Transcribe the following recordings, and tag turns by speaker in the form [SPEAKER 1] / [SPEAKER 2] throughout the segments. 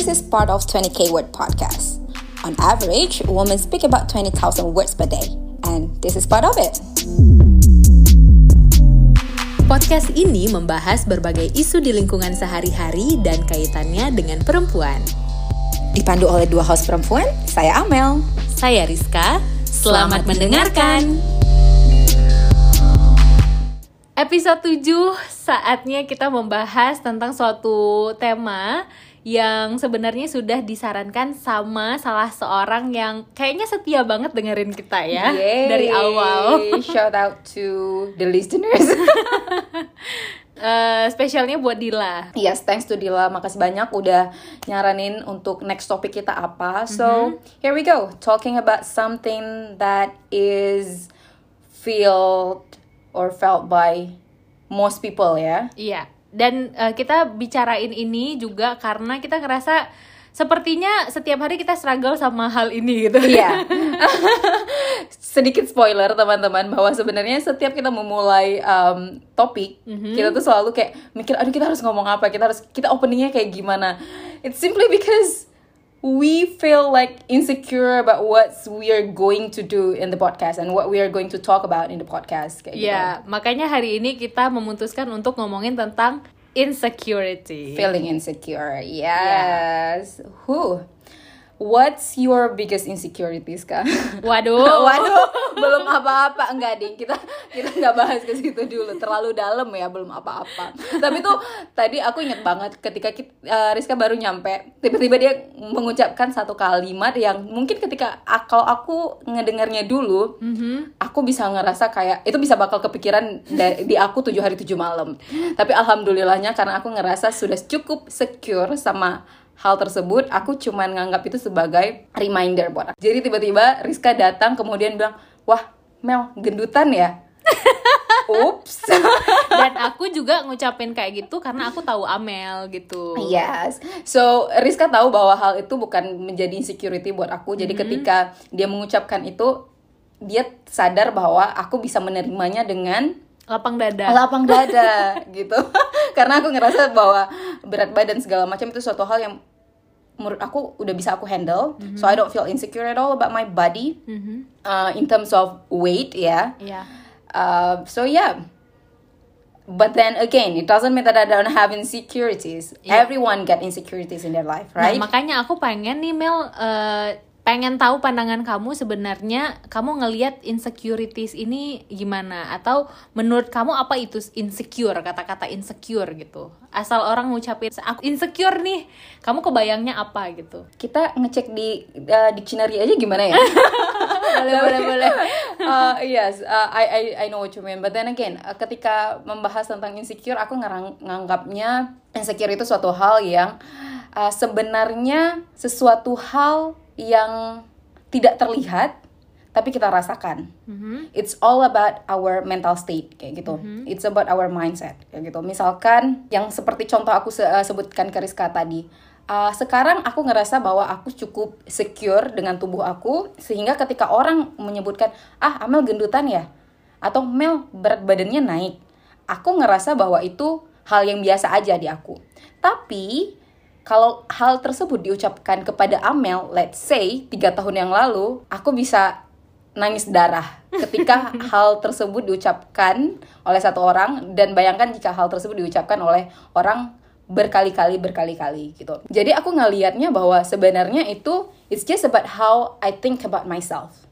[SPEAKER 1] this is part of 20k word podcast. On average, women speak about 20,000 words per day, and this is part of it.
[SPEAKER 2] Podcast ini membahas berbagai isu di lingkungan sehari-hari dan kaitannya dengan perempuan.
[SPEAKER 1] Dipandu oleh dua host perempuan, saya Amel.
[SPEAKER 2] Saya Rizka. Selamat, mendengarkan. Episode 7 saatnya kita membahas tentang suatu tema yang sebenarnya sudah disarankan sama salah seorang yang kayaknya setia banget dengerin kita ya
[SPEAKER 1] Yay.
[SPEAKER 2] dari awal.
[SPEAKER 1] Shout out to the listeners.
[SPEAKER 2] Eh, spesialnya buat Dila.
[SPEAKER 1] Yes, thanks to Dila. Makasih banyak udah nyaranin untuk next topik kita apa. So, here we go. Talking about something that is felt or felt by most people ya.
[SPEAKER 2] Iya. Dan eh, kita bicarain ini juga karena kita ngerasa sepertinya setiap hari kita struggle sama hal ini gitu.
[SPEAKER 1] Iya. Sedikit spoiler teman-teman bahwa sebenarnya setiap kita memulai um, topik, kita tuh selalu kayak mikir aduh kita harus ngomong apa, kita harus kita openingnya kayak gimana. It's simply because we feel like insecure about what we are going to do in the podcast and what we are going to talk about in the podcast kayak gitu.
[SPEAKER 2] Iya, makanya hari ini kita memutuskan untuk ngomongin tentang insecurity.
[SPEAKER 1] Feeling insecure. Yes. Who? What's your biggest insecurities, Kak?
[SPEAKER 2] Waduh.
[SPEAKER 1] Waduh, belum apa-apa enggak ding. Kita kita nggak bahas ke situ dulu. Terlalu dalam ya, belum apa-apa. Tapi tuh tadi aku inget banget ketika kita, eh, Rizka baru nyampe, tiba-tiba dia mengucapkan satu kalimat yang mungkin ketika kalau aku ngedengarnya dulu, aku bisa ngerasa kayak itu bisa bakal kepikiran di aku tujuh hari tujuh malam. Tapi alhamdulillahnya karena aku ngerasa sudah cukup secure sama hal tersebut aku cuman nganggap itu sebagai reminder buat aku. Jadi tiba-tiba Rizka datang kemudian bilang, "Wah, Mel, gendutan ya?" Ups.
[SPEAKER 2] Dan aku juga ngucapin kayak gitu karena aku tahu Amel gitu.
[SPEAKER 1] Yes. So, Rizka tahu bahwa hal itu bukan menjadi insecurity buat aku. Jadi ketika dia mengucapkan itu, dia sadar bahwa aku bisa menerimanya dengan
[SPEAKER 2] Lapang dada.
[SPEAKER 1] lapang dada gitu. Karena aku ngerasa bahwa berat badan segala macam itu suatu hal yang menurut aku udah bisa aku handle. So I don't feel insecure at all about my body uh, in terms of weight ya.
[SPEAKER 2] Iya.
[SPEAKER 1] Uh, so yeah. But then again, it doesn't mean that I don't have insecurities.
[SPEAKER 2] Yeah.
[SPEAKER 1] Everyone get insecurities in their life,
[SPEAKER 2] Nah,
[SPEAKER 1] right?
[SPEAKER 2] makanya aku pengen nih Mel eh, pengen tahu pandangan kamu sebenarnya kamu ngelihat insecurities ini gimana? Atau menurut kamu apa itu insecure kata-kata insecure gitu? Asal orang ngucapin aku insecure nih kamu kebayangnya apa? gitu.
[SPEAKER 1] Kita ngecek di uh, dictionary aja gimana ya?
[SPEAKER 2] boleh boleh boleh.
[SPEAKER 1] uh, yes, uh, I, I I know what you mean. But then again, uh, ketika membahas tentang insecure, aku ngerang- nganggapnya insecure itu suatu hal yang uh, sebenarnya sesuatu hal yang tidak terlihat, tapi kita rasakan. It's all about our mental state kayak gitu. It's about our mindset kayak gitu. Misalkan yang seperti contoh aku se- uh, sebutkan ke Rizka tadi. Uh, sekarang aku ngerasa bahwa aku cukup secure dengan tubuh aku sehingga ketika orang menyebutkan ah Amel gendutan ya atau Mel berat badannya naik aku ngerasa bahwa itu hal yang biasa aja di aku tapi kalau hal tersebut diucapkan kepada Amel let's say tiga tahun yang lalu aku bisa nangis darah ketika hal tersebut diucapkan oleh satu orang dan bayangkan jika hal tersebut diucapkan oleh orang berkali-kali berkali-kali gitu. Jadi aku ngelihatnya bahwa sebenarnya itu it's just about how I think about myself.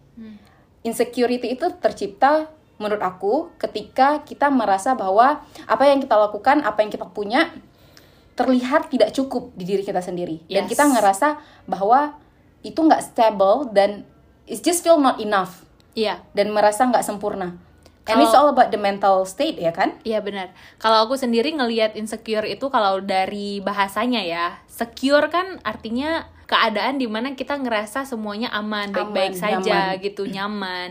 [SPEAKER 1] Insecurity itu tercipta menurut aku ketika kita merasa bahwa apa yang kita lakukan, apa yang kita punya terlihat tidak cukup di diri kita sendiri dan
[SPEAKER 2] Yes.
[SPEAKER 1] kita ngerasa bahwa itu nggak stable dan it's just feel not enough
[SPEAKER 2] iya
[SPEAKER 1] dan merasa nggak sempurna. And it's all about the mental state ya kan?
[SPEAKER 2] Iya benar. Kalau aku sendiri ngelihat insecure itu kalau dari bahasanya ya, secure kan artinya keadaan di mana kita ngerasa semuanya aman, baik-baik saja
[SPEAKER 1] nyaman.
[SPEAKER 2] gitu, nyaman.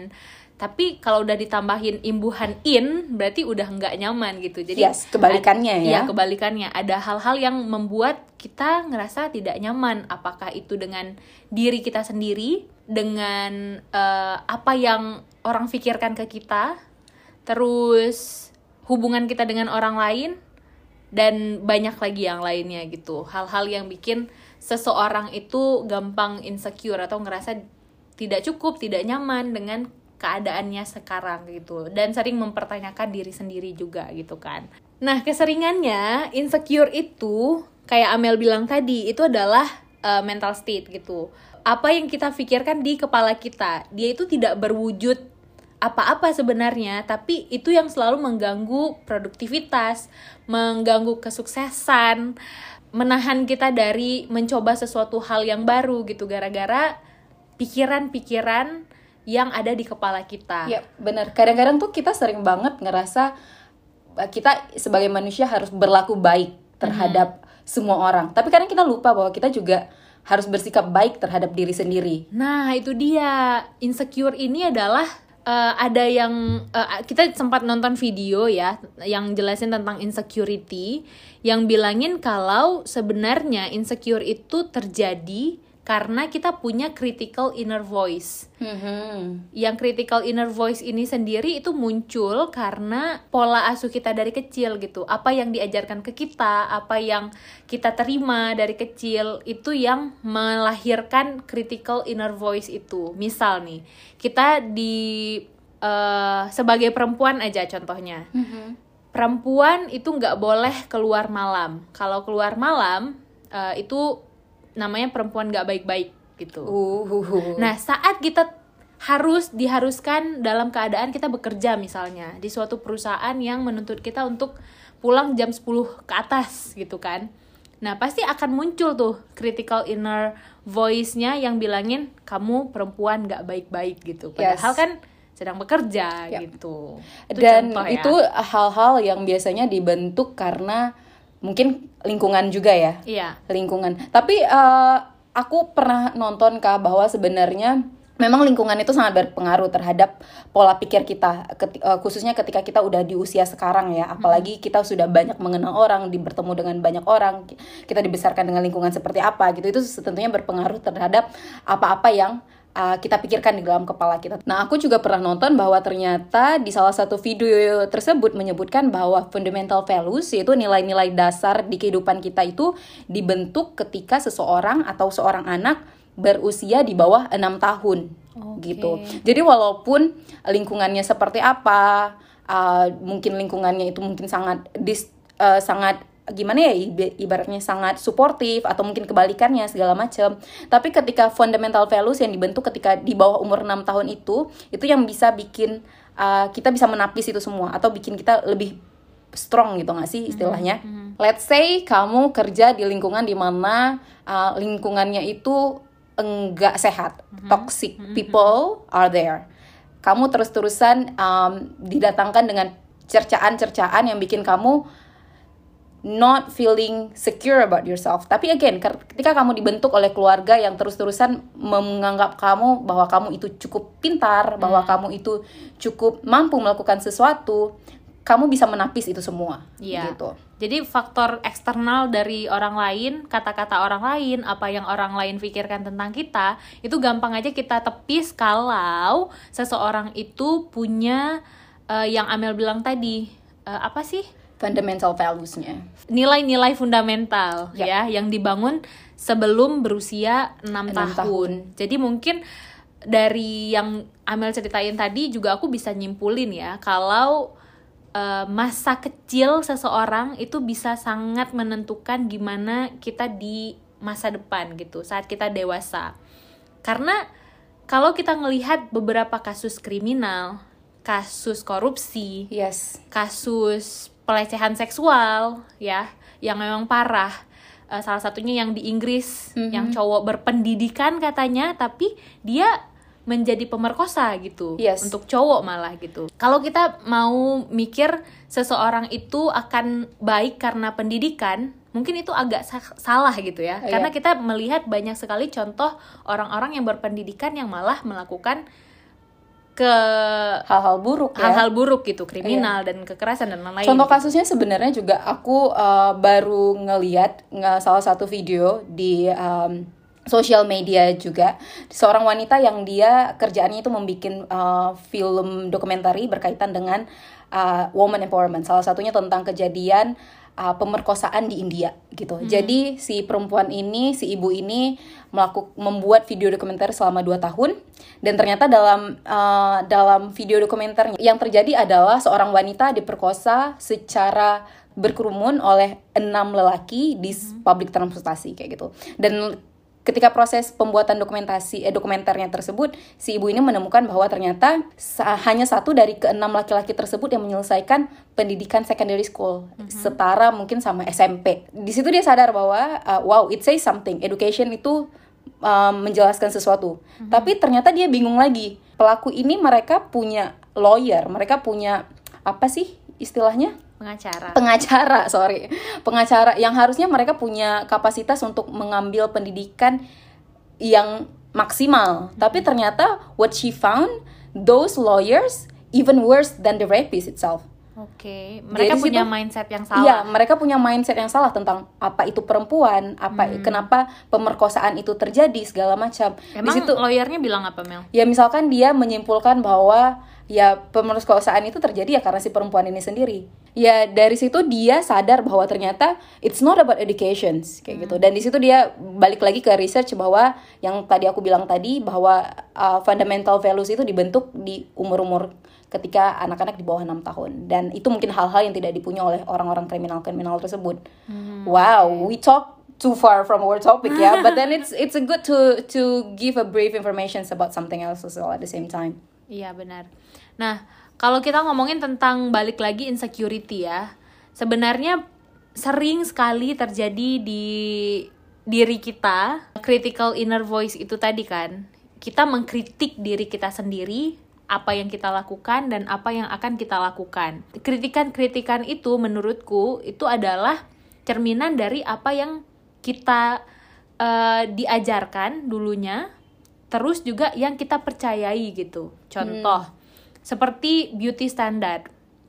[SPEAKER 2] Tapi kalau udah ditambahin imbuhan in, berarti udah nggak nyaman gitu. Jadi
[SPEAKER 1] Yes, kebalikannya
[SPEAKER 2] ad-
[SPEAKER 1] ya.
[SPEAKER 2] Iya, kebalikannya. Ada hal-hal yang membuat kita ngerasa tidak nyaman. Apakah itu dengan diri kita sendiri, dengan eh, apa yang orang pikirkan ke kita, terus hubungan kita dengan orang lain dan banyak lagi yang lainnya gitu hal-hal yang bikin seseorang itu gampang insecure atau ngerasa tidak cukup tidak nyaman dengan keadaannya sekarang gitu dan sering mempertanyakan diri sendiri juga gitu kan. Nah keseringannya insecure itu kayak Amel bilang tadi itu adalah uh, mental state gitu. Apa yang kita pikirkan di kepala kita dia itu tidak berwujud apa-apa sebenarnya, tapi itu yang selalu mengganggu produktivitas, mengganggu kesuksesan, menahan kita dari mencoba sesuatu hal yang baru gitu gara-gara pikiran-pikiran yang ada di kepala kita.
[SPEAKER 1] Ya, benar. Kadang-kadang tuh kita sering banget ngerasa eh, kita sebagai manusia harus berlaku baik terhadap hmm. semua orang. Tapi kadang kita lupa bahwa kita juga harus bersikap baik terhadap diri sendiri.
[SPEAKER 2] Nah, itu dia. Insecure ini adalah uh, ada yang uh, kita sempat nonton video ya yang jelasin tentang insecurity yang bilangin kalau sebenarnya insecure itu terjadi karena kita punya critical inner voice. Mm-hmm. Yang critical inner voice ini sendiri itu muncul karena pola asuh kita dari kecil gitu. Apa yang diajarkan ke kita, apa yang kita terima dari kecil itu yang melahirkan critical inner voice itu. Misal nih, kita di uh, sebagai perempuan aja contohnya. Mm-hmm. Perempuan itu nggak boleh keluar malam. Kalau keluar malam uh, itu namanya perempuan gak baik-baik gitu. Uh. Nah saat kita harus diharuskan dalam keadaan kita bekerja misalnya di suatu perusahaan yang menuntut kita untuk pulang jam 10 ke atas gitu kan. Nah, pasti akan muncul tuh critical inner voice-nya yang bilangin kamu perempuan gak baik-baik gitu. Padahal yes. kan sedang bekerja yep. gitu.
[SPEAKER 1] Itu Dan contoh, ya. itu hal-hal yang biasanya dibentuk karena mungkin lingkungan juga ya.
[SPEAKER 2] Iya.
[SPEAKER 1] Lingkungan. Tapi uh, aku pernah nonton kah bahwa sebenarnya memang lingkungan itu sangat berpengaruh terhadap pola pikir kita keti uh, khususnya ketika kita udah di usia sekarang ya. Apalagi kita sudah banyak mengenal orang di bertemu dengan banyak orang kita dibesarkan dengan lingkungan seperti apa gitu. Itu tentunya berpengaruh terhadap apa-apa yang uh, kita pikirkan di dalam kepala kita. Nah, aku juga pernah nonton bahwa ternyata di salah satu video tersebut menyebutkan bahwa fundamental values yaitu nilai-nilai dasar di kehidupan kita itu dibentuk ketika seseorang atau seorang anak berusia di bawah enam tahun okay. gitu. Jadi walaupun lingkungannya seperti apa, uh, mungkin lingkungannya itu mungkin sangat dis, uh, sangat gimana ya ibaratnya sangat suportif atau mungkin kebalikannya segala macam tapi ketika fundamental values yang dibentuk ketika di bawah umur 6 tahun itu itu yang bisa bikin uh, kita bisa menapis itu semua atau bikin kita lebih strong gitu gak sih istilahnya mm -hmm. let's say kamu kerja di lingkungan di mana uh, lingkungannya itu enggak sehat mm -hmm. toxic mm -hmm. people are there kamu terus-terusan um, didatangkan dengan cercaan-cercaan yang bikin kamu not feeling secure about yourself. Tapi again, ketika kamu dibentuk oleh keluarga yang terus-terusan menganggap kamu bahwa kamu itu cukup pintar, bahwa hmm. kamu itu cukup mampu melakukan sesuatu, kamu bisa menapis itu semua.
[SPEAKER 2] Iya. Gitu. Jadi faktor eksternal dari orang lain, kata-kata orang lain, apa yang orang lain pikirkan tentang kita, itu gampang aja kita tepis kalau seseorang itu punya uh, yang Amel bilang tadi, uh, apa sih?
[SPEAKER 1] Fundamental values-nya.
[SPEAKER 2] Nilai-nilai fundamental yep. ya yang dibangun sebelum berusia 6, 6 tahun. tahun. Jadi mungkin dari yang Amel ceritain tadi juga aku bisa nyimpulin ya kalau uh, masa kecil seseorang itu bisa sangat menentukan gimana kita di masa depan gitu saat kita dewasa. Karena kalau kita ngelihat beberapa kasus kriminal, kasus korupsi,
[SPEAKER 1] yes,
[SPEAKER 2] kasus pelecehan seksual ya yang memang parah. Uh, salah satunya yang di Inggris mm -hmm. yang cowok berpendidikan katanya tapi dia menjadi pemerkosa gitu.
[SPEAKER 1] Yes.
[SPEAKER 2] untuk cowok malah gitu. Kalau kita mau mikir seseorang itu akan baik karena pendidikan mungkin itu agak sa salah gitu ya. Oh, karena kita melihat banyak sekali contoh orang-orang yang berpendidikan yang malah melakukan ke
[SPEAKER 1] hal-hal buruk
[SPEAKER 2] ya. hal-hal buruk gitu kriminal iya. dan kekerasan dan lain-lain
[SPEAKER 1] contoh gitu. kasusnya sebenarnya juga aku uh, baru ngeliat nge salah satu video di um, sosial media juga seorang wanita yang dia kerjaannya itu membuat uh, film dokumenter berkaitan dengan uh, woman empowerment salah satunya tentang kejadian uh, pemerkosaan di India gitu. Jadi si perempuan ini, si ibu ini melakukan membuat video dokumenter selama 2 tahun dan ternyata dalam uh, dalam video dokumenternya yang terjadi adalah seorang wanita diperkosa secara berkerumun oleh enam lelaki di public transportasi kayak gitu. Dan ketika proses pembuatan dokumentasi eh, dokumenternya tersebut si ibu ini menemukan bahwa ternyata hanya satu dari keenam laki-laki tersebut yang menyelesaikan pendidikan secondary school. Setara mungkin sama SMP di situ dia sadar bahwa uh, wow it says something. Education itu um, menjelaskan sesuatu. Tapi ternyata dia bingung lagi. Pelaku ini mereka punya lawyer mereka punya apa sih istilahnya
[SPEAKER 2] pengacara
[SPEAKER 1] pengacara sorry pengacara yang harusnya mereka punya kapasitas untuk mengambil pendidikan yang maksimal tapi ternyata what she found those lawyers even worse than the rapist itself
[SPEAKER 2] Oke, mereka
[SPEAKER 1] Dari
[SPEAKER 2] punya
[SPEAKER 1] situ-
[SPEAKER 2] mindset yang
[SPEAKER 1] Iya,
[SPEAKER 2] salah.
[SPEAKER 1] mereka punya mindset yang salah tentang apa itu perempuan, apa kenapa pemerkosaan itu terjadi segala macam. Di
[SPEAKER 2] Emang
[SPEAKER 1] situ
[SPEAKER 2] lawyernya bilang apa Mel?
[SPEAKER 1] ya misalkan dia menyimpulkan bahwa ya pemerkosaan itu terjadi ya karena si perempuan ini sendiri. Ya dari situ dia sadar bahwa ternyata it's not about education kayak gitu. Dan di situ dia balik lagi ke research bahwa yang tadi aku bilang tadi bahwa uh, fundamental values itu dibentuk di umur-umur ketika anak-anak di bawah enam tahun. Dan itu mungkin hal-hal yang tidak dipunya oleh orang-orang kriminal-kriminal tersebut. Wow we talk too far from our topic ya but then it's it's a good to to give a brief information about something else as well at the same time
[SPEAKER 2] Iya benar. Nah, kalau kita ngomongin tentang balik lagi insecurity ya, sebenarnya sering sekali terjadi di diri kita critical inner voice itu tadi kan. Kita mengkritik diri kita sendiri, apa yang kita lakukan dan apa yang akan kita lakukan. Kritikan-kritikan itu menurutku itu adalah cerminan dari apa yang kita eh, diajarkan dulunya terus juga yang kita percayai gitu. Contoh, seperti beauty standard.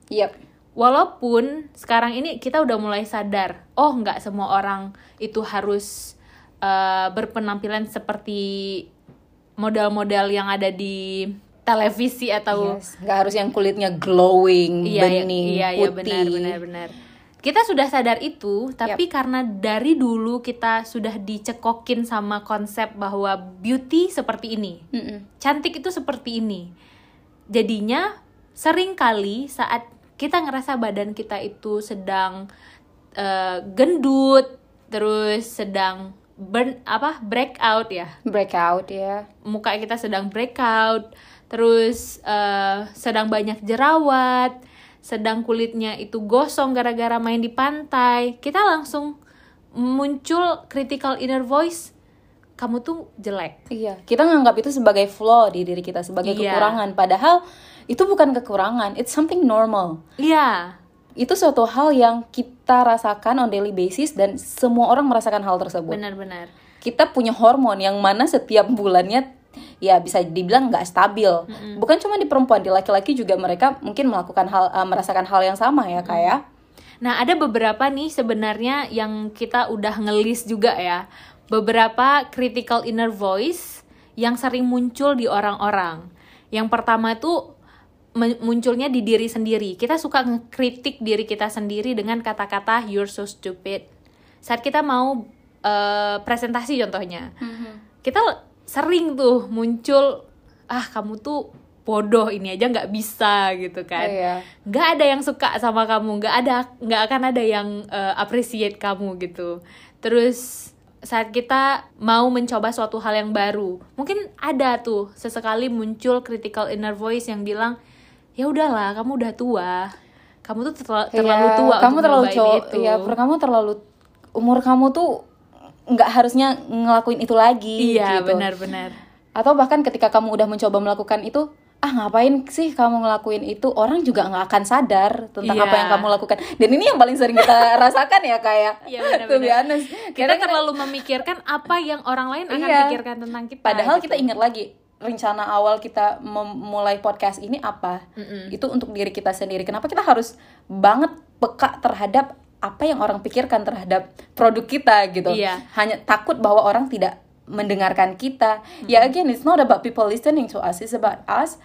[SPEAKER 1] Yep.
[SPEAKER 2] Walaupun sekarang ini kita udah mulai sadar, oh nggak semua orang itu harus eh, berpenampilan seperti model-model yang ada di televisi atau
[SPEAKER 1] Yes. Nggak harus yang kulitnya glowing,
[SPEAKER 2] iya, iya,
[SPEAKER 1] bening,
[SPEAKER 2] iya, iya,
[SPEAKER 1] putih.
[SPEAKER 2] benar, benar, benar. Kita sudah sadar itu, tapi karena dari dulu kita sudah dicekokin sama konsep bahwa beauty seperti ini,
[SPEAKER 1] Mm-mm.
[SPEAKER 2] cantik itu seperti ini. Jadinya sering kali saat kita ngerasa badan kita itu sedang eh, gendut, terus sedang burn apa breakout ya,
[SPEAKER 1] Breakout ya.
[SPEAKER 2] muka kita sedang breakout, terus eh, sedang banyak jerawat, sedang kulitnya itu gosong gara-gara main di pantai, kita langsung muncul critical inner voice, kamu tuh jelek.
[SPEAKER 1] Iya, kita nganggap itu sebagai flaw di diri kita, sebagai
[SPEAKER 2] Iya.
[SPEAKER 1] kekurangan. Padahal itu bukan kekurangan, it's something normal.
[SPEAKER 2] Iya,
[SPEAKER 1] Itu suatu hal yang kita rasakan on daily basis dan semua orang merasakan hal tersebut.
[SPEAKER 2] benar-benar.
[SPEAKER 1] Kita punya hormon yang mana setiap bulannya ya bisa dibilang nggak stabil. Bukan cuma di perempuan, di laki-laki juga mereka mungkin melakukan hal eh, merasakan hal yang sama ya kayak.
[SPEAKER 2] Nah, ada beberapa nih sebenarnya yang kita udah ngelis juga ya. Beberapa critical inner voice yang sering muncul di orang-orang. Yang pertama men- munculnya di diri sendiri. Kita suka ngekritik diri kita sendiri dengan kata-kata you're so stupid. Saat kita mau eh, presentasi contohnya. Kita l- sering tuh muncul ah kamu tuh bodoh ini aja nggak bisa gitu kan.
[SPEAKER 1] Iya.
[SPEAKER 2] nggak ada yang suka sama kamu nggak ada nggak akan ada yang eh, appreciate kamu gitu. Terus saat kita mau mencoba suatu hal yang baru mungkin ada tuh sesekali muncul critical inner voice yang bilang ya udahlah kamu udah tua. Kamu tuh terla- terlalu
[SPEAKER 1] Iya,
[SPEAKER 2] tua
[SPEAKER 1] kamu
[SPEAKER 2] untuk
[SPEAKER 1] terlalu cowok ya kamu terlalu umur kamu tuh nggak harusnya ngelakuin itu lagi
[SPEAKER 2] iya
[SPEAKER 1] gitu.
[SPEAKER 2] benar-benar
[SPEAKER 1] atau bahkan ketika kamu udah mencoba melakukan itu ah ngapain sih kamu ngelakuin itu orang juga nggak akan sadar tentang
[SPEAKER 2] Iya.
[SPEAKER 1] apa yang kamu lakukan dan ini yang paling sering kita rasakan ya kayak
[SPEAKER 2] Iya, benar-benar.
[SPEAKER 1] to be honest.
[SPEAKER 2] kita terlalu memikirkan apa yang orang lain akan
[SPEAKER 1] Iya.
[SPEAKER 2] pikirkan tentang kita
[SPEAKER 1] padahal
[SPEAKER 2] gitu.
[SPEAKER 1] kita ingat lagi rencana awal kita memulai podcast ini apa itu untuk diri kita sendiri kenapa kita harus banget peka terhadap apa yang orang pikirkan terhadap produk kita gitu
[SPEAKER 2] Iya.
[SPEAKER 1] hanya takut bahwa orang tidak mendengarkan kita ya again it's not about people listening to us it's about us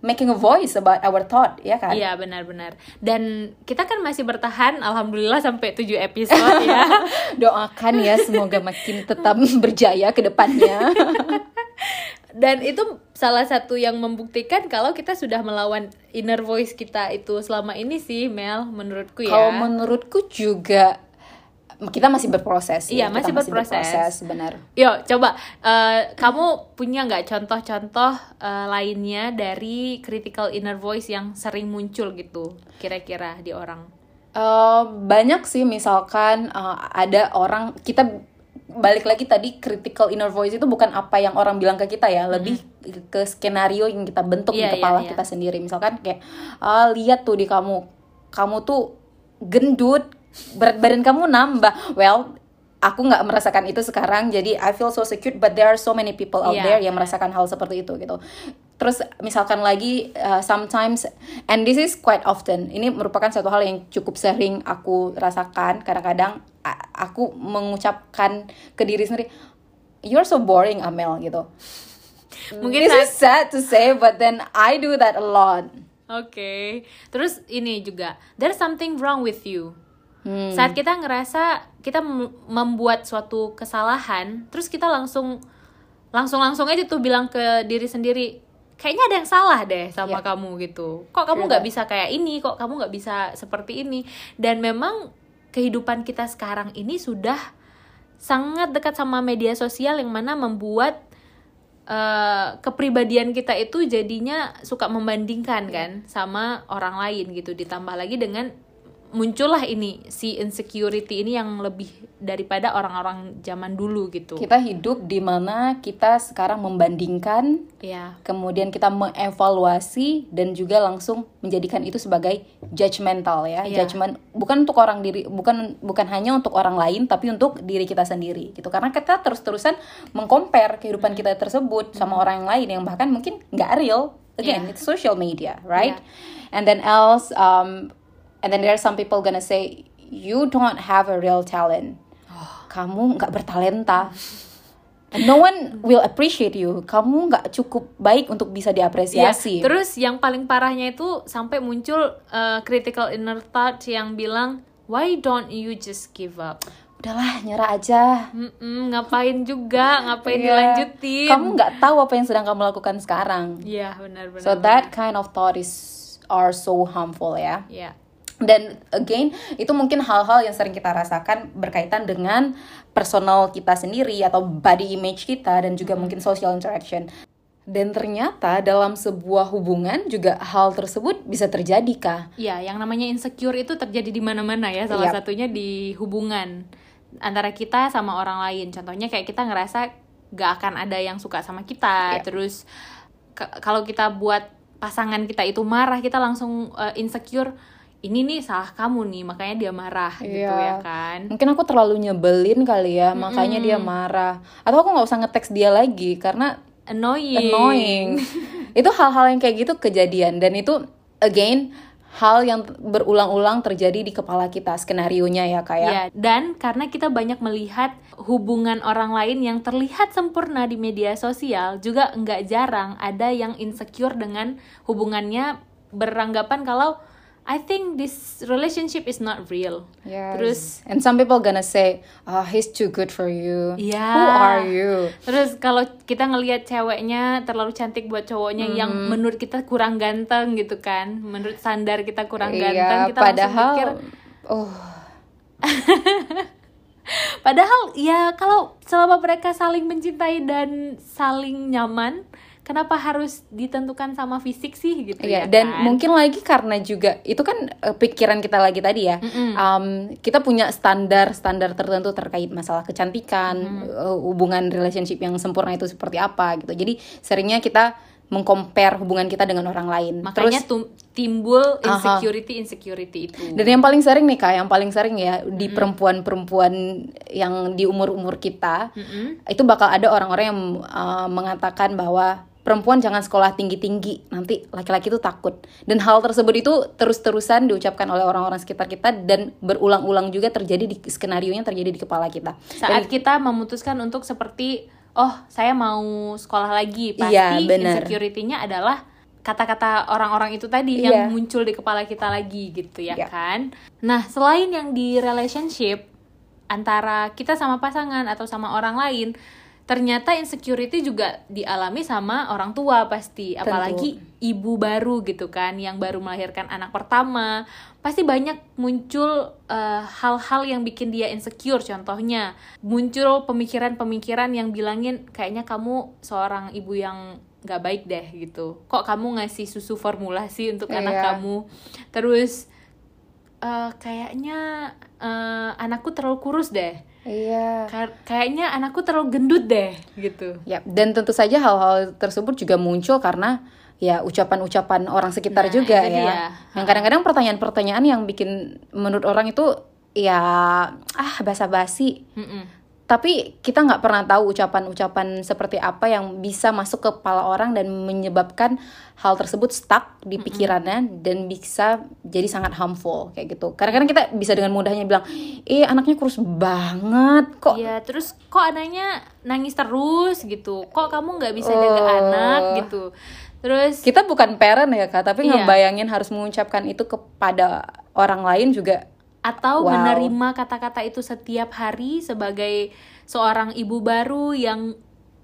[SPEAKER 1] making a voice about our thought ya kan
[SPEAKER 2] Iya benar-benar. Dan kita kan masih bertahan, alhamdulillah sampai 7 episode ya.
[SPEAKER 1] doakan ya semoga makin tetap berjaya ke depannya
[SPEAKER 2] Dan itu salah satu yang membuktikan kalau kita sudah melawan inner voice kita itu selama ini sih, Mel, menurutku ya.
[SPEAKER 1] kalau menurutku juga kita masih berproses
[SPEAKER 2] Iya,
[SPEAKER 1] ya.
[SPEAKER 2] masih
[SPEAKER 1] Kita
[SPEAKER 2] berproses.
[SPEAKER 1] benar
[SPEAKER 2] Yuk, coba eh, kamu punya nggak contoh-contoh eh, lainnya dari critical inner voice yang sering muncul gitu, kira-kira di orang?
[SPEAKER 1] Eh, banyak sih misalkan eh, ada orang kita balik lagi tadi critical inner voice itu bukan apa yang orang bilang ke kita ya. Lebih ke skenario yang kita bentuk
[SPEAKER 2] Iya,
[SPEAKER 1] di
[SPEAKER 2] iya,
[SPEAKER 1] kepala
[SPEAKER 2] iya.
[SPEAKER 1] kita sendiri. Misalkan kayak "Ah, lihat tuh di kamu. Kamu tuh gendut berat badan kamu nambah. Well aku nggak merasakan itu sekarang jadi I feel so secure but there are so many people out
[SPEAKER 2] Iya,
[SPEAKER 1] there yang merasakan hal seperti itu gitu. Terus misalkan lagi uh, sometimes and this is quite often ini merupakan satu hal yang cukup sering aku rasakan. Kadang-kadang aku mengucapkan ke diri sendiri you're so boring Amel gitu.
[SPEAKER 2] Mungkin
[SPEAKER 1] this is sad to say but then I do that a lot.
[SPEAKER 2] Oke, terus ini juga, there's something wrong with you.
[SPEAKER 1] Hmm.
[SPEAKER 2] Saat kita ngerasa kita mem- membuat suatu kesalahan, terus kita langsung langsung langsung aja tuh bilang ke diri sendiri, kayaknya ada yang salah deh sama
[SPEAKER 1] Iya.
[SPEAKER 2] kamu gitu. Kok kamu
[SPEAKER 1] True
[SPEAKER 2] nggak bisa kayak ini? Kok kamu nggak bisa seperti ini? Dan memang kehidupan kita sekarang ini sudah sangat dekat sama media sosial yang mana membuat eh, kepribadian kita itu jadinya suka membandingkan kan sama orang lain gitu ditambah lagi dengan muncullah ini si insecurity ini yang lebih daripada orang-orang zaman dulu gitu.
[SPEAKER 1] Kita hidup di mana kita sekarang membandingkan
[SPEAKER 2] ya
[SPEAKER 1] kemudian kita mengevaluasi dan juga langsung menjadikan itu sebagai judgmental ya.
[SPEAKER 2] Iya.
[SPEAKER 1] judgment bukan untuk orang diri bukan bukan hanya untuk orang lain tapi untuk diri kita sendiri gitu. Karena kita terus terusan mengcompare kehidupan kita tersebut sama orang yang lain yang bahkan mungkin nggak real. Again
[SPEAKER 2] Iya.
[SPEAKER 1] it's social media right?
[SPEAKER 2] Iya.
[SPEAKER 1] and then else um, and then there are some people gonna say you don't have a real talent kamu nggak bertalenta And no one will appreciate you. Kamu nggak cukup baik untuk bisa
[SPEAKER 2] Iya,
[SPEAKER 1] diapresiasi.
[SPEAKER 2] terus yang paling parahnya itu sampai muncul uh, critical inner thought yang bilang why don't you just give up
[SPEAKER 1] Udahlah, nyerah aja.
[SPEAKER 2] Mm-mm, ngapain juga ngapain
[SPEAKER 1] Iya.
[SPEAKER 2] dilanjutin
[SPEAKER 1] Kamu nggak tahu apa yang sedang kamu lakukan sekarang.
[SPEAKER 2] Iya benar-benar
[SPEAKER 1] So that kind of thought is are so harmful ya.
[SPEAKER 2] Iya.
[SPEAKER 1] Dan again, itu mungkin hal-hal yang sering kita rasakan berkaitan dengan personal kita sendiri atau body image kita dan juga mungkin social interaction. Dan ternyata dalam sebuah hubungan juga hal tersebut bisa terjadi kah?
[SPEAKER 2] Iya, yang namanya insecure itu terjadi di mana-mana ya. Salah
[SPEAKER 1] Yap.
[SPEAKER 2] satunya di hubungan antara kita sama orang lain. Contohnya kayak kita ngerasa gak akan ada yang suka sama kita.
[SPEAKER 1] Yap.
[SPEAKER 2] Terus kalau kita buat pasangan kita itu marah, kita langsung uh, insecure. Ini nih salah kamu nih, makanya dia marah gitu ya
[SPEAKER 1] Iya.
[SPEAKER 2] kan.
[SPEAKER 1] Mungkin aku terlalu nyebelin kali ya, makanya dia marah. Atau aku nggak usah ngeteks dia lagi karena
[SPEAKER 2] Annoying.
[SPEAKER 1] annoying. itu hal-hal yang kayak gitu kejadian dan itu again hal yang berulang-ulang terjadi di kepala kita skenario nya ya kayak
[SPEAKER 2] Ya, dan karena kita banyak melihat hubungan orang lain yang terlihat sempurna di media sosial, juga nggak jarang ada yang insecure dengan hubungannya beranggapan kalau I think this relationship is not real.
[SPEAKER 1] Yes.
[SPEAKER 2] Terus
[SPEAKER 1] and some people gonna say, "Ah, he's too good for you."
[SPEAKER 2] Iya.
[SPEAKER 1] Who are you?
[SPEAKER 2] Terus kalau kita ngelihat ceweknya terlalu cantik buat cowoknya yang
[SPEAKER 1] Hmm.
[SPEAKER 2] menurut kita kurang ganteng gitu kan, menurut standar kita kurang
[SPEAKER 1] Iya,
[SPEAKER 2] ganteng, kita langsung
[SPEAKER 1] padahal
[SPEAKER 2] mikir
[SPEAKER 1] oh,
[SPEAKER 2] Padahal ya kalau selama mereka saling mencintai dan saling nyaman, kenapa harus ditentukan sama fisik sih gitu
[SPEAKER 1] Iya,
[SPEAKER 2] ya
[SPEAKER 1] dan
[SPEAKER 2] kan?
[SPEAKER 1] mungkin lagi karena juga itu kan eh, pikiran kita lagi tadi ya. Um, kita punya standar standar tertentu terkait masalah kecantikan, eh, hubungan relationship yang sempurna itu seperti apa gitu. Jadi seringnya kita mengcompare hubungan kita dengan orang lain.
[SPEAKER 2] makanya
[SPEAKER 1] Terus
[SPEAKER 2] tum- timbul
[SPEAKER 1] Aha.
[SPEAKER 2] insecurity insecurity itu.
[SPEAKER 1] dan yang paling sering nih kak, yang paling sering ya di perempuan-perempuan yang di umur-umur kita, itu bakal ada orang-orang yang uh, mengatakan bahwa perempuan jangan sekolah tinggi-tinggi, nanti laki-laki itu takut. Dan hal tersebut itu terus-terusan diucapkan oleh orang-orang sekitar kita dan berulang-ulang juga terjadi di skenario nya terjadi di kepala kita.
[SPEAKER 2] Saat kita memutuskan untuk seperti oh saya mau sekolah lagi, pasti
[SPEAKER 1] Iya,
[SPEAKER 2] insecurity-nya adalah kata-kata orang-orang itu tadi
[SPEAKER 1] Iya.
[SPEAKER 2] yang muncul di kepala kita lagi gitu ya
[SPEAKER 1] Iya.
[SPEAKER 2] kan. Nah, selain yang di relationship antara kita sama pasangan atau sama orang lain, ternyata insecurity juga dialami sama orang tua pasti,
[SPEAKER 1] Tentu.
[SPEAKER 2] apalagi ibu baru gitu kan yang baru melahirkan anak pertama. Pasti banyak muncul eh, hal-hal yang bikin dia insecure contohnya muncul pemikiran-pemikiran yang bilangin kayaknya kamu seorang ibu yang nggak baik deh gitu kok kamu ngasih susu formula sih untuk anak
[SPEAKER 1] Iya.
[SPEAKER 2] kamu terus eh, kayaknya eh, anakku terlalu kurus deh
[SPEAKER 1] Iya.
[SPEAKER 2] Ka- kayaknya anakku terlalu gendut deh gitu
[SPEAKER 1] Ya, dan tentu saja hal-hal tersebut juga muncul karena ya ucapan-ucapan orang sekitar
[SPEAKER 2] Nah,
[SPEAKER 1] juga ya.
[SPEAKER 2] dia.
[SPEAKER 1] Yang kadang-kadang pertanyaan-pertanyaan yang bikin menurut orang itu ya ah basa-basi.
[SPEAKER 2] Mm-mm.
[SPEAKER 1] Tapi kita nggak pernah tahu ucapan-ucapan seperti apa yang bisa masuk ke kepala orang dan menyebabkan hal tersebut stuck di pikirannya dan bisa jadi sangat harmful kayak gitu. Kadang-kadang kita bisa dengan mudahnya bilang, "Eh, anaknya kurus banget kok."
[SPEAKER 2] Iya, terus kok anaknya nangis terus gitu? Kok kamu nggak bisa jaga
[SPEAKER 1] Oh.
[SPEAKER 2] anak gitu? Terus
[SPEAKER 1] kita bukan parent ya kak tapi
[SPEAKER 2] Iya.
[SPEAKER 1] ngebayangin harus mengucapkan itu kepada orang lain juga
[SPEAKER 2] atau
[SPEAKER 1] Wow.
[SPEAKER 2] menerima kata-kata itu setiap hari sebagai seorang ibu baru yang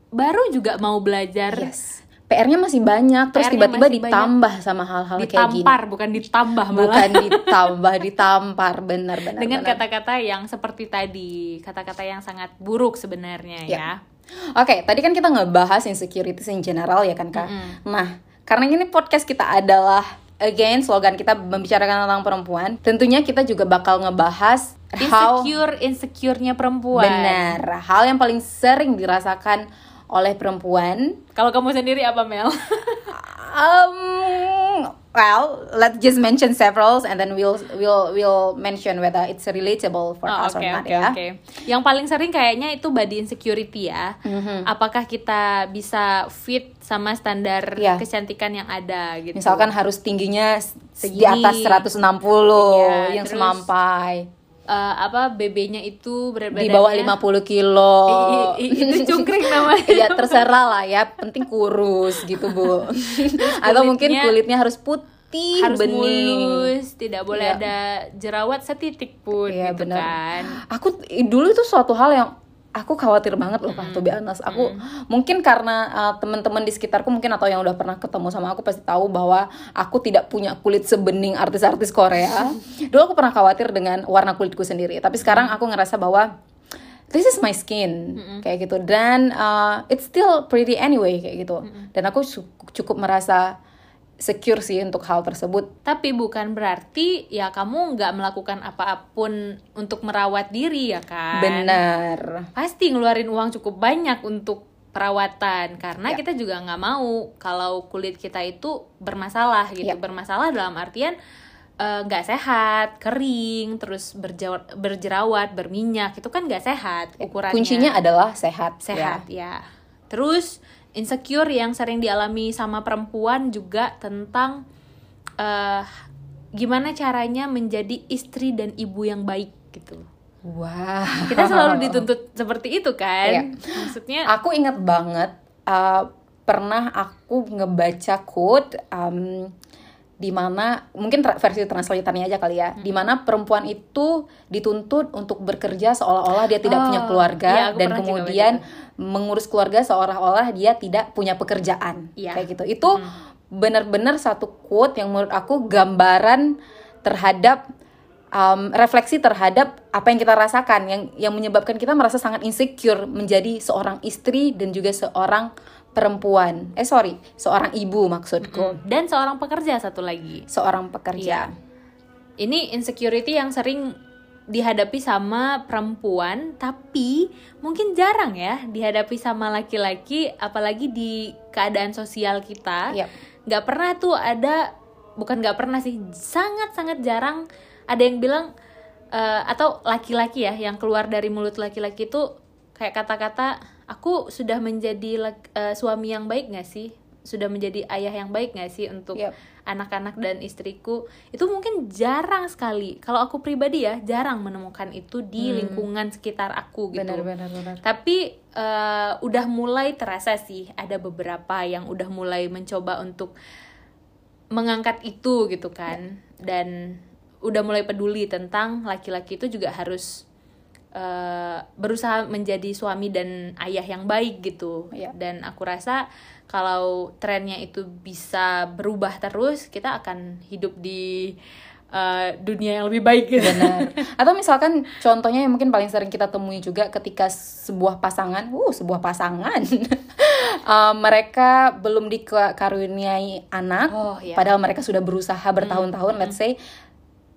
[SPEAKER 2] baru juga mau belajar.
[SPEAKER 1] Yes. PR-nya masih banyak terus tiba-tiba ditambah sama hal-hal kayak gini.
[SPEAKER 2] Ditampar bukan ditambah malah.
[SPEAKER 1] Bukan ditambah ditampar. Benar-benar
[SPEAKER 2] dengan kata-kata yang seperti tadi kata-kata yang sangat buruk sebenarnya
[SPEAKER 1] Ya.
[SPEAKER 2] ya.
[SPEAKER 1] Oke, tadi kan kita ngebahas insecurities in general ya kan kak. Nah, karena ini podcast kita adalah again slogan kita membicarakan tentang perempuan, tentunya kita juga bakal ngebahas how
[SPEAKER 2] insecure insecure-nya perempuan.
[SPEAKER 1] Benar hal yang paling sering dirasakan oleh perempuan.
[SPEAKER 2] Kalau kamu sendiri apa Mel?
[SPEAKER 1] Um, well, let's just mention several and then we'll we'll we'll mention whether it's relatable for
[SPEAKER 2] Oh,
[SPEAKER 1] us or
[SPEAKER 2] Oke
[SPEAKER 1] not
[SPEAKER 2] oke
[SPEAKER 1] ya.
[SPEAKER 2] oke. Yang paling sering kayaknya itu body insecurity ya.
[SPEAKER 1] Mhm.
[SPEAKER 2] Apakah kita bisa fit sama standar
[SPEAKER 1] Iya.
[SPEAKER 2] kecantikan yang ada gitu?
[SPEAKER 1] Misalkan harus tingginya s- di
[SPEAKER 2] Segini.
[SPEAKER 1] atas 160
[SPEAKER 2] Iya,
[SPEAKER 1] yang
[SPEAKER 2] terus
[SPEAKER 1] semampai.
[SPEAKER 2] Eh, apa BB-nya itu berat
[SPEAKER 1] Di bawah
[SPEAKER 2] badannya-
[SPEAKER 1] 50 kilo.
[SPEAKER 2] I- i- itu cungkring namanya.
[SPEAKER 1] ya terserah lah ya, penting kurus gitu, Bu. Atau mungkin
[SPEAKER 2] kulitnya
[SPEAKER 1] harus putih,
[SPEAKER 2] harus
[SPEAKER 1] bening.
[SPEAKER 2] mulus, tidak boleh
[SPEAKER 1] Iya.
[SPEAKER 2] ada jerawat setitik pun
[SPEAKER 1] Iya,
[SPEAKER 2] gitu
[SPEAKER 1] benar.
[SPEAKER 2] kan.
[SPEAKER 1] Aku dulu itu suatu hal yang aku khawatir banget loh Kak, to be honest. Aku mungkin karena uh, teman-teman di sekitarku mungkin atau yang udah pernah ketemu sama aku pasti tahu bahwa aku tidak punya kulit sebening artis-artis Korea. dulu aku pernah khawatir dengan warna kulitku sendiri, tapi sekarang aku ngerasa bahwa this is my skin kayak gitu dan uh, it's still pretty anyway kayak gitu. Dan aku cukup merasa secure sih untuk hal tersebut.
[SPEAKER 2] Tapi bukan berarti ya kamu nggak melakukan apa-apun untuk merawat diri ya kan?
[SPEAKER 1] Benar.
[SPEAKER 2] pasti ngeluarin uang cukup banyak untuk perawatan karena
[SPEAKER 1] Ya.
[SPEAKER 2] kita juga nggak mau kalau kulit kita itu bermasalah gitu
[SPEAKER 1] Ya.
[SPEAKER 2] bermasalah dalam artian eh, nggak sehat kering terus berjawa- berjerawat berminyak itu kan nggak sehat ukurannya
[SPEAKER 1] Kuncinya adalah sehat. ya.
[SPEAKER 2] sehat ya. Terus insecure yang sering dialami sama perempuan juga tentang eh gimana caranya menjadi istri dan ibu yang baik gitu.
[SPEAKER 1] Wah.
[SPEAKER 2] Kita selalu dituntut seperti itu kan?
[SPEAKER 1] Iya.
[SPEAKER 2] Maksudnya
[SPEAKER 1] Aku ingat banget uh, pernah aku ngebaca quote um, di mana mungkin tra- versi translatornya aja kali ya, di mana perempuan itu dituntut untuk bekerja seolah-olah dia tidak
[SPEAKER 2] Oh,
[SPEAKER 1] punya keluarga
[SPEAKER 2] aku
[SPEAKER 1] dan kemudian mengurus keluarga seolah-olah dia tidak punya pekerjaan.
[SPEAKER 2] Iya.
[SPEAKER 1] kayak gitu. Itu benar-benar satu quote yang menurut aku gambaran terhadap um, refleksi terhadap apa yang kita rasakan yang yang menyebabkan kita merasa sangat insecure menjadi seorang istri dan juga seorang perempuan. Eh sorry seorang ibu maksudku.
[SPEAKER 2] Dan seorang pekerja satu lagi.
[SPEAKER 1] seorang pekerja.
[SPEAKER 2] Ini insecurity yang sering dihadapi sama perempuan tapi mungkin jarang ya dihadapi sama laki-laki apalagi di keadaan sosial kita.
[SPEAKER 1] Yap.
[SPEAKER 2] nggak pernah tuh ada bukan nggak pernah sih sangat sangat jarang ada yang bilang eh, atau laki-laki ya yang keluar dari mulut laki-laki itu kayak kata-kata aku sudah menjadi eh, suami yang baik nggak sih? Sudah menjadi ayah yang baik nggak sih untuk
[SPEAKER 1] Yap.
[SPEAKER 2] anak-anak dan istriku? Itu mungkin jarang sekali. Kalau aku pribadi ya jarang menemukan itu di lingkungan sekitar aku gitu.
[SPEAKER 1] Benar benar benar.
[SPEAKER 2] Tapi eh, udah mulai terasa sih ada beberapa yang udah mulai mencoba untuk mengangkat itu gitu kan. Dan udah mulai peduli tentang laki-laki itu juga harus uh, berusaha menjadi suami dan ayah yang baik gitu
[SPEAKER 1] Iya.
[SPEAKER 2] dan aku rasa kalau trennya itu bisa berubah terus kita akan hidup di uh, dunia yang lebih baik gitu
[SPEAKER 1] Benar. Atau misalkan contohnya yang mungkin paling sering kita temui juga ketika sebuah pasangan, uh sebuah pasangan, uh, mereka belum dikaruniai anak,
[SPEAKER 2] Oh, iya.
[SPEAKER 1] padahal mereka sudah berusaha bertahun-tahun, let's say,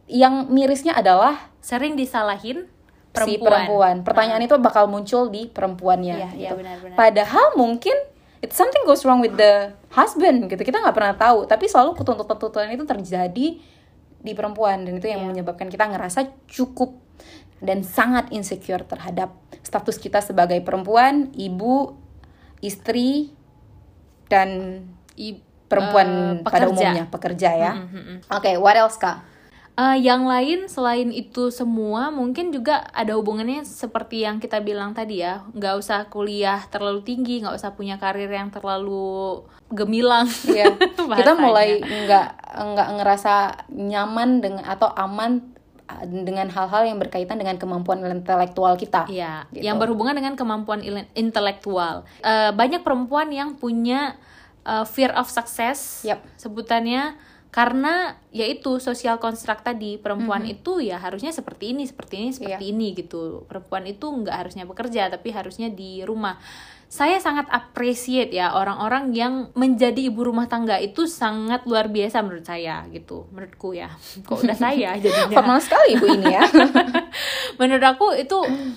[SPEAKER 1] yang mirisnya adalah
[SPEAKER 2] sering disalahin perempuan,
[SPEAKER 1] si perempuan. Pertanyaan itu bakal muncul di perempuannya.
[SPEAKER 2] Iya,
[SPEAKER 1] gitu.
[SPEAKER 2] benar-benar.
[SPEAKER 1] Padahal mungkin it's something goes wrong with the husband gitu. Kita nggak pernah tahu, tapi selalu tuntutan-tuntutan itu terjadi di perempuan dan itu yang
[SPEAKER 2] Iya.
[SPEAKER 1] menyebabkan kita ngerasa cukup dan sangat insecure terhadap status kita sebagai perempuan, ibu, istri dan perempuan
[SPEAKER 2] eh,
[SPEAKER 1] pada umumnya pekerja ya.
[SPEAKER 2] Mm, mm, mm.
[SPEAKER 1] Oke, what else kak?
[SPEAKER 2] Eh, yang lain selain itu semua mungkin juga ada hubungannya seperti yang kita bilang tadi ya nggak usah kuliah terlalu tinggi nggak usah punya karir yang terlalu gemilang
[SPEAKER 1] Iya, kita mulai nggak nggak ngerasa nyaman dengan atau aman uh, dengan hal-hal yang berkaitan dengan kemampuan intelektual kita.
[SPEAKER 2] Iya,
[SPEAKER 1] Gitu.
[SPEAKER 2] yang berhubungan dengan kemampuan intelektual. Eh, banyak perempuan yang punya eh, fear of success,
[SPEAKER 1] Yap.
[SPEAKER 2] sebutannya karena yaitu sosial konstruk tadi perempuan
[SPEAKER 1] Mhm.
[SPEAKER 2] itu ya harusnya seperti ini, seperti ini, seperti
[SPEAKER 1] Iya.
[SPEAKER 2] ini gitu. Perempuan itu nggak harusnya bekerja, tapi harusnya di rumah. Saya sangat appreciate ya orang-orang yang menjadi ibu rumah tangga itu sangat luar biasa menurut saya gitu, menurutku ya. Kok udah saya jadinya
[SPEAKER 1] Formal sekali ibu ini ya.
[SPEAKER 2] menurut aku itu eh,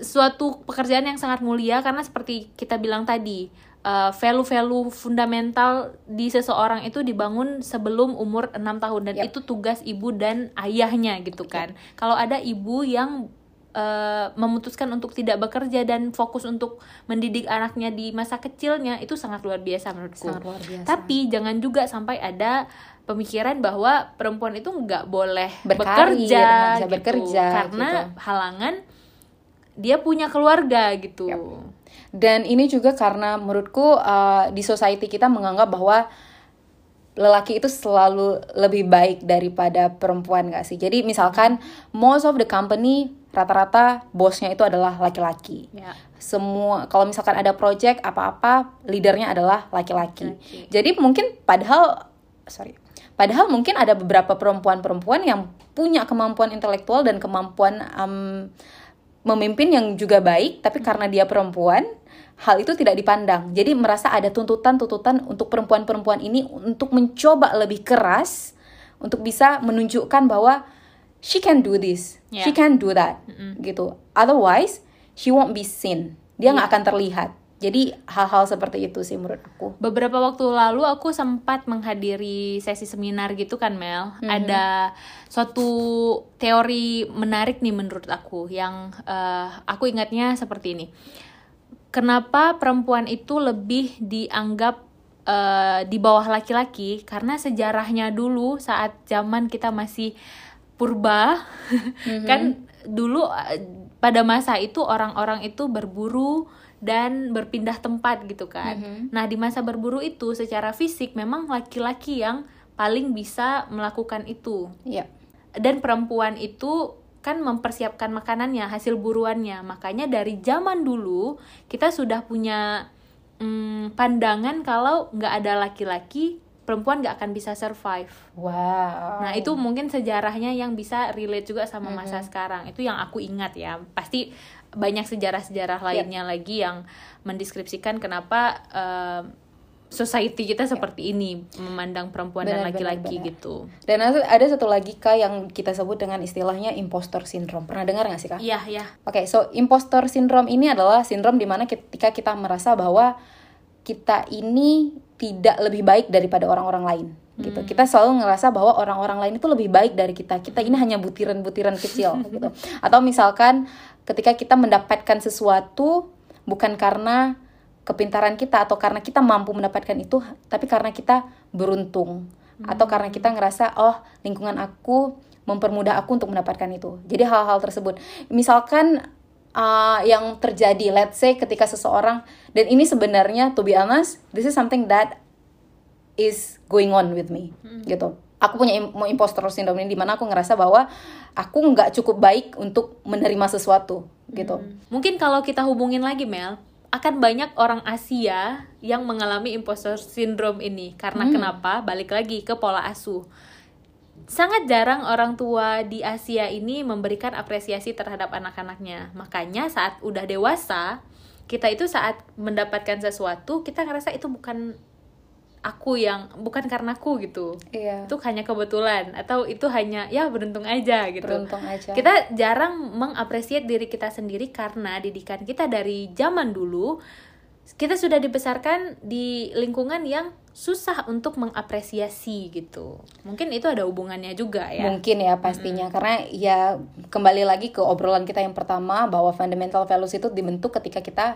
[SPEAKER 2] suatu pekerjaan yang sangat mulia karena seperti kita bilang tadi eh, value-value fundamental di seseorang itu dibangun sebelum umur enam tahun dan
[SPEAKER 1] Yap.
[SPEAKER 2] itu tugas ibu dan ayahnya gitu kan kalau ada ibu yang eh, memutuskan untuk tidak bekerja dan fokus untuk mendidik anaknya di masa kecilnya itu sangat luar biasa menurutku
[SPEAKER 1] Sangat luar biasa.
[SPEAKER 2] tapi jangan juga sampai ada pemikiran bahwa perempuan itu nggak boleh
[SPEAKER 1] Berkarir,
[SPEAKER 2] bekerja,
[SPEAKER 1] bisa
[SPEAKER 2] gitu.
[SPEAKER 1] bekerja,
[SPEAKER 2] karena
[SPEAKER 1] gitu.
[SPEAKER 2] halangan dia punya keluarga gitu.
[SPEAKER 1] Dan ini juga karena menurutku uh, di society kita menganggap bahwa lelaki itu selalu lebih baik daripada perempuan gak sih? Jadi misalkan most of the company rata-rata bosnya itu adalah laki-laki.
[SPEAKER 2] Ya.
[SPEAKER 1] Semua kalau misalkan ada project apa-apa leadernya adalah laki-laki.
[SPEAKER 2] Laki.
[SPEAKER 1] Jadi mungkin padahal sorry. Padahal mungkin ada beberapa perempuan-perempuan yang punya kemampuan intelektual dan kemampuan um, memimpin yang juga baik, tapi karena dia perempuan, hal itu tidak dipandang. Jadi merasa ada tuntutan-tuntutan untuk perempuan-perempuan ini untuk mencoba lebih keras untuk bisa menunjukkan bahwa she can do this,
[SPEAKER 2] Yeah.
[SPEAKER 1] she can do that, gitu. Otherwise, she won't be seen. Dia nggak akan terlihat. Jadi hal-hal seperti itu sih menurut aku.
[SPEAKER 2] Beberapa waktu lalu aku sempat menghadiri sesi seminar gitu kan Mel. Ada suatu teori menarik nih menurut aku yang eh, aku ingatnya seperti ini. Kenapa perempuan itu lebih dianggap eh, di bawah laki-laki? Karena sejarahnya dulu saat zaman kita masih purba kan dulu eh, pada masa itu orang-orang itu berburu dan berpindah tempat gitu kan. Nah, di masa berburu itu secara fisik memang laki-laki yang paling bisa melakukan itu.
[SPEAKER 1] Iya.
[SPEAKER 2] Dan perempuan itu kan mempersiapkan makanannya, hasil buruannya. Makanya dari zaman dulu kita sudah punya mm, pandangan kalau nggak ada laki-laki, perempuan nggak akan bisa survive.
[SPEAKER 1] Wow.
[SPEAKER 2] Nah, itu mungkin sejarahnya yang bisa relate juga sama masa sekarang. Itu yang aku ingat ya. Pasti banyak sejarah-sejarah lainnya lagi yang mendeskripsikan kenapa eh, society kita seperti ini memandang perempuan dan
[SPEAKER 1] Benar, benar,
[SPEAKER 2] laki-laki gitu.
[SPEAKER 1] Dan ada satu lagi kak yang kita sebut dengan istilahnya imposter syndrome. Pernah dengar nggak sih kak?
[SPEAKER 2] Iya, iya.
[SPEAKER 1] Oke, so impostor syndrome ini adalah sindrom di mana ketika kita merasa bahwa kita ini tidak lebih baik daripada orang-orang lain gitu. Kita selalu ngerasa bahwa orang-orang lain itu lebih baik dari kita. Kita ini hanya butiran-butiran kecil gitu. Atau misalkan ketika kita mendapatkan sesuatu bukan karena kepintaran kita atau karena kita mampu mendapatkan itu, tapi karena kita beruntung atau karena kita ngerasa oh lingkungan aku mempermudah aku untuk mendapatkan itu. Jadi hal-hal tersebut, misalkan uh, yang terjadi, let's say ketika seseorang dan ini sebenarnya to be honest, this is something that is going on with me gitu aku punya mau imposter syndrome ini di mana aku ngerasa bahwa aku nggak cukup baik untuk menerima sesuatu gitu
[SPEAKER 2] Mungkin kalau kita hubungin lagi Mel, akan banyak orang Asia yang mengalami imposter syndrome ini. Karena kenapa? Balik lagi ke pola asuh. Sangat jarang orang tua di Asia ini memberikan apresiasi terhadap anak-anaknya. Makanya saat udah dewasa, kita itu saat mendapatkan sesuatu, kita ngerasa itu bukan aku yang bukan karena aku gitu.
[SPEAKER 1] iya
[SPEAKER 2] Itu hanya kebetulan atau itu hanya ya beruntung aja gitu
[SPEAKER 1] beruntung aja
[SPEAKER 2] kita jarang mengapresiasi diri kita sendiri karena didikan kita dari zaman dulu kita sudah dibesarkan di lingkungan yang susah untuk mengapresiasi gitu mungkin itu ada hubungannya juga ya
[SPEAKER 1] Mungkin ya pastinya karena ya kembali lagi ke obrolan kita yang pertama bahwa fundamental values itu dibentuk ketika kita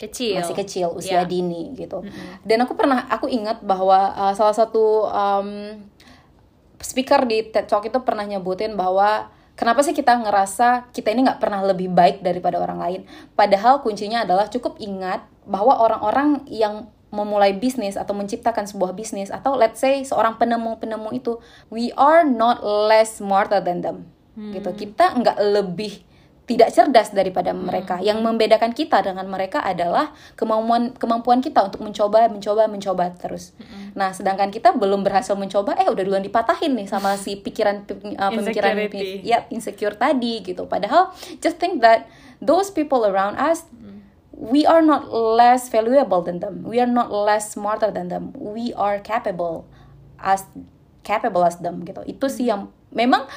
[SPEAKER 2] kecil
[SPEAKER 1] masih kecil usia
[SPEAKER 2] Ya.
[SPEAKER 1] dini gitu. Dan aku pernah aku ingat bahwa uh, salah satu um, speaker di TED Talk itu pernah nyebutin bahwa kenapa sih kita ngerasa kita ini nggak pernah lebih baik daripada orang lain. Padahal kuncinya adalah cukup ingat bahwa orang-orang yang memulai bisnis atau menciptakan sebuah bisnis atau let's say seorang penemu-penemu itu we are not less smarter than them. Gitu. Kita nggak lebih tidak cerdas daripada mereka. Yang membedakan kita dengan mereka adalah kemampuan kemampuan kita untuk mencoba mencoba mencoba terus. Nah sedangkan kita belum berhasil mencoba eh udah duluan dipatahin nih sama si pikiran uh, pemikiran ya insecure tadi gitu. Padahal just think that those people around us we are not less valuable than them. We are not less smarter than them. We are capable as capable as them gitu. Itu sih yang memang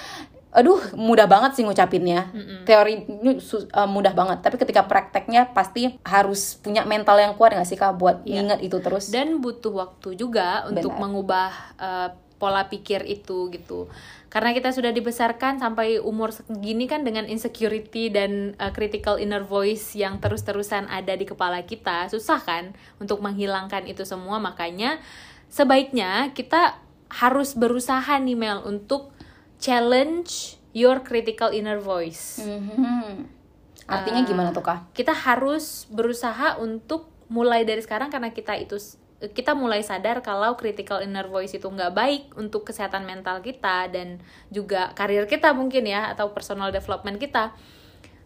[SPEAKER 1] aduh mudah banget sih ngucapinnya. Teori ini su- uh, mudah banget, tapi ketika prakteknya pasti harus punya mental yang kuat nggak sih Kak buat ingat itu terus.
[SPEAKER 2] dan butuh waktu juga untuk
[SPEAKER 1] Benar.
[SPEAKER 2] mengubah eh, pola pikir itu gitu karena kita sudah dibesarkan sampai umur segini kan dengan insecurity dan eh, critical inner voice yang terus-terusan ada di kepala kita susah kan untuk menghilangkan itu semua makanya sebaiknya kita harus berusaha nih Mel untuk challenge your critical inner voice
[SPEAKER 1] Mhm. Artinya gimana tuh Kak?
[SPEAKER 2] kita harus berusaha untuk mulai dari sekarang karena kita itu kita mulai sadar kalau critical inner voice itu nggak baik untuk kesehatan mental kita dan juga karir kita mungkin ya atau personal development kita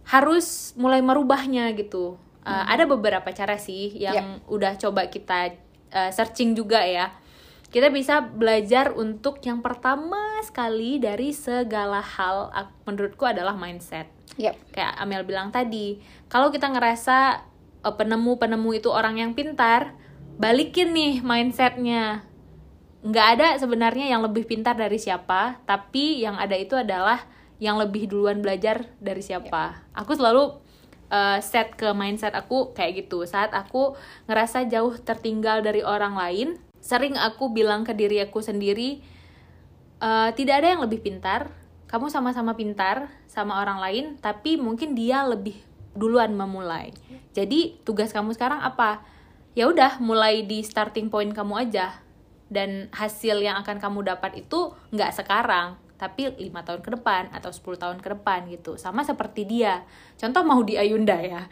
[SPEAKER 2] harus mulai merubahnya gitu. Uh, ada beberapa cara sih yang udah coba kita uh, searching juga ya. Kita bisa belajar untuk yang pertama sekali dari segala hal menurutku adalah mindset.
[SPEAKER 1] Yap.
[SPEAKER 2] kayak Amel bilang tadi kalau kita ngerasa eh, penemu-penemu itu orang yang pintar balikin nih mindsetnya nggak ada sebenarnya yang lebih pintar dari siapa tapi yang ada itu adalah yang lebih duluan belajar dari siapa aku selalu eh, set ke mindset aku kayak gitu saat aku ngerasa jauh tertinggal dari orang lain sering aku bilang ke diri aku sendiri Eh, tidak ada yang lebih pintar. Kamu sama-sama pintar sama orang lain, tapi mungkin dia lebih duluan memulai. Jadi tugas kamu sekarang apa? Ya udah, mulai di starting point kamu aja. Dan hasil yang akan kamu dapat itu nggak sekarang, tapi lima tahun ke depan atau 10 tahun ke depan gitu. Sama seperti dia. Contoh mau di Ayunda ya.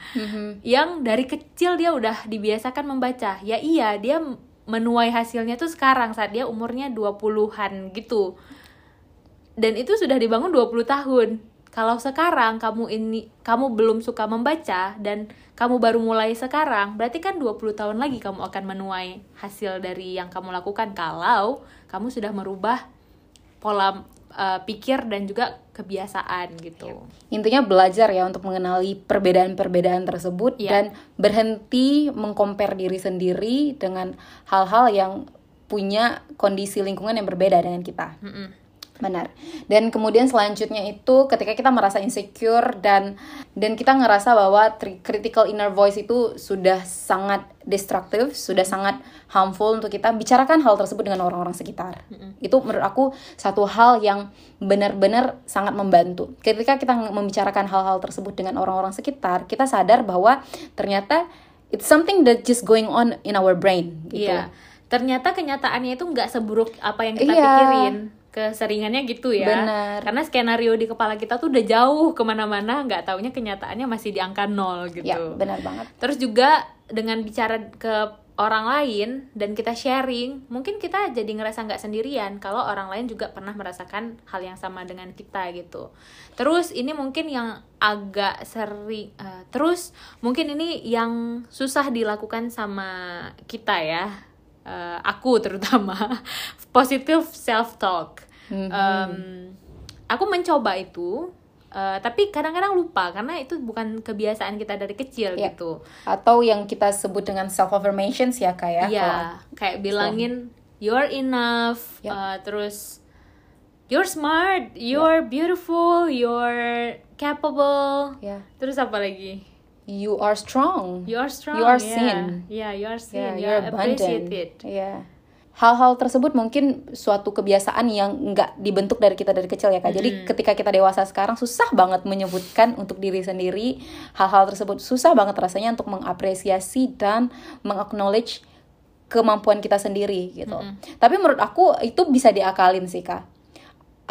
[SPEAKER 2] Yang dari kecil dia udah dibiasakan membaca. Ya iya, dia menuai hasilnya tuh sekarang saat dia umurnya 20-an gitu dan itu sudah dibangun 20 tahun. Kalau sekarang kamu ini kamu belum suka membaca dan kamu baru mulai sekarang, berarti kan 20 tahun lagi kamu akan menuai hasil dari yang kamu lakukan kalau kamu sudah merubah pola eh, pikir dan juga kebiasaan gitu.
[SPEAKER 1] Intinya belajar ya untuk mengenali perbedaan-perbedaan tersebut
[SPEAKER 2] Iya.
[SPEAKER 1] dan berhenti mengcompare diri sendiri dengan hal-hal yang punya kondisi lingkungan yang berbeda dengan kita.
[SPEAKER 2] Mm-mm.
[SPEAKER 1] Benar. Dan kemudian selanjutnya itu ketika kita merasa insecure dan dan kita ngerasa bahwa critical inner voice itu sudah sangat destruktif, sudah sangat harmful untuk kita, bicarakan hal tersebut dengan orang-orang sekitar. Itu menurut aku satu hal yang benar-benar sangat membantu. Ketika kita membicarakan hal-hal tersebut dengan orang-orang sekitar, kita sadar bahwa ternyata it's something that just going on in our brain gitu.
[SPEAKER 2] Iya. Ternyata kenyataannya itu nggak seburuk apa yang kita
[SPEAKER 1] Iya.
[SPEAKER 2] pikirin. Keseringannya gitu ya.
[SPEAKER 1] Benar.
[SPEAKER 2] Karena skenario di kepala kita tuh udah jauh ke mana-mana, nggak taunya kenyataannya masih di angka nol gitu.
[SPEAKER 1] Ya, benar banget.
[SPEAKER 2] Terus juga dengan bicara ke orang lain dan kita sharing, mungkin kita jadi ngerasa nggak sendirian kalau orang lain juga pernah merasakan hal yang sama dengan kita gitu. Terus ini mungkin yang agak sering, uh, terus mungkin ini yang susah dilakukan sama kita ya, uh, aku terutama positive self talk.
[SPEAKER 1] Mhm.
[SPEAKER 2] Um, aku mencoba itu. uh, tapi kadang-kadang lupa karena itu bukan kebiasaan kita dari kecil
[SPEAKER 1] Ya.
[SPEAKER 2] gitu.
[SPEAKER 1] Atau yang kita sebut dengan self affirmations ya kak ya.
[SPEAKER 2] Iya,
[SPEAKER 1] Kalau-
[SPEAKER 2] kayak bilangin you're enough,
[SPEAKER 1] Yep.
[SPEAKER 2] uh, terus you're smart, you're beautiful, you're capable.
[SPEAKER 1] Ya.
[SPEAKER 2] Terus apa lagi?
[SPEAKER 1] You are strong.
[SPEAKER 2] You're strong.
[SPEAKER 1] You are
[SPEAKER 2] yeah.
[SPEAKER 1] seen.
[SPEAKER 2] Yeah, you're
[SPEAKER 1] Ya,
[SPEAKER 2] seen.
[SPEAKER 1] you're
[SPEAKER 2] you're
[SPEAKER 1] abundant.
[SPEAKER 2] appreciated.
[SPEAKER 1] Iya. Hal-hal tersebut mungkin suatu kebiasaan yang nggak dibentuk dari kita dari kecil ya kak. Jadi ketika kita dewasa sekarang susah banget menyebutkan untuk diri sendiri hal-hal tersebut. Susah banget rasanya untuk mengapresiasi dan mengaknowledge kemampuan kita sendiri gitu. Tapi menurut aku itu bisa diakalin sih kak.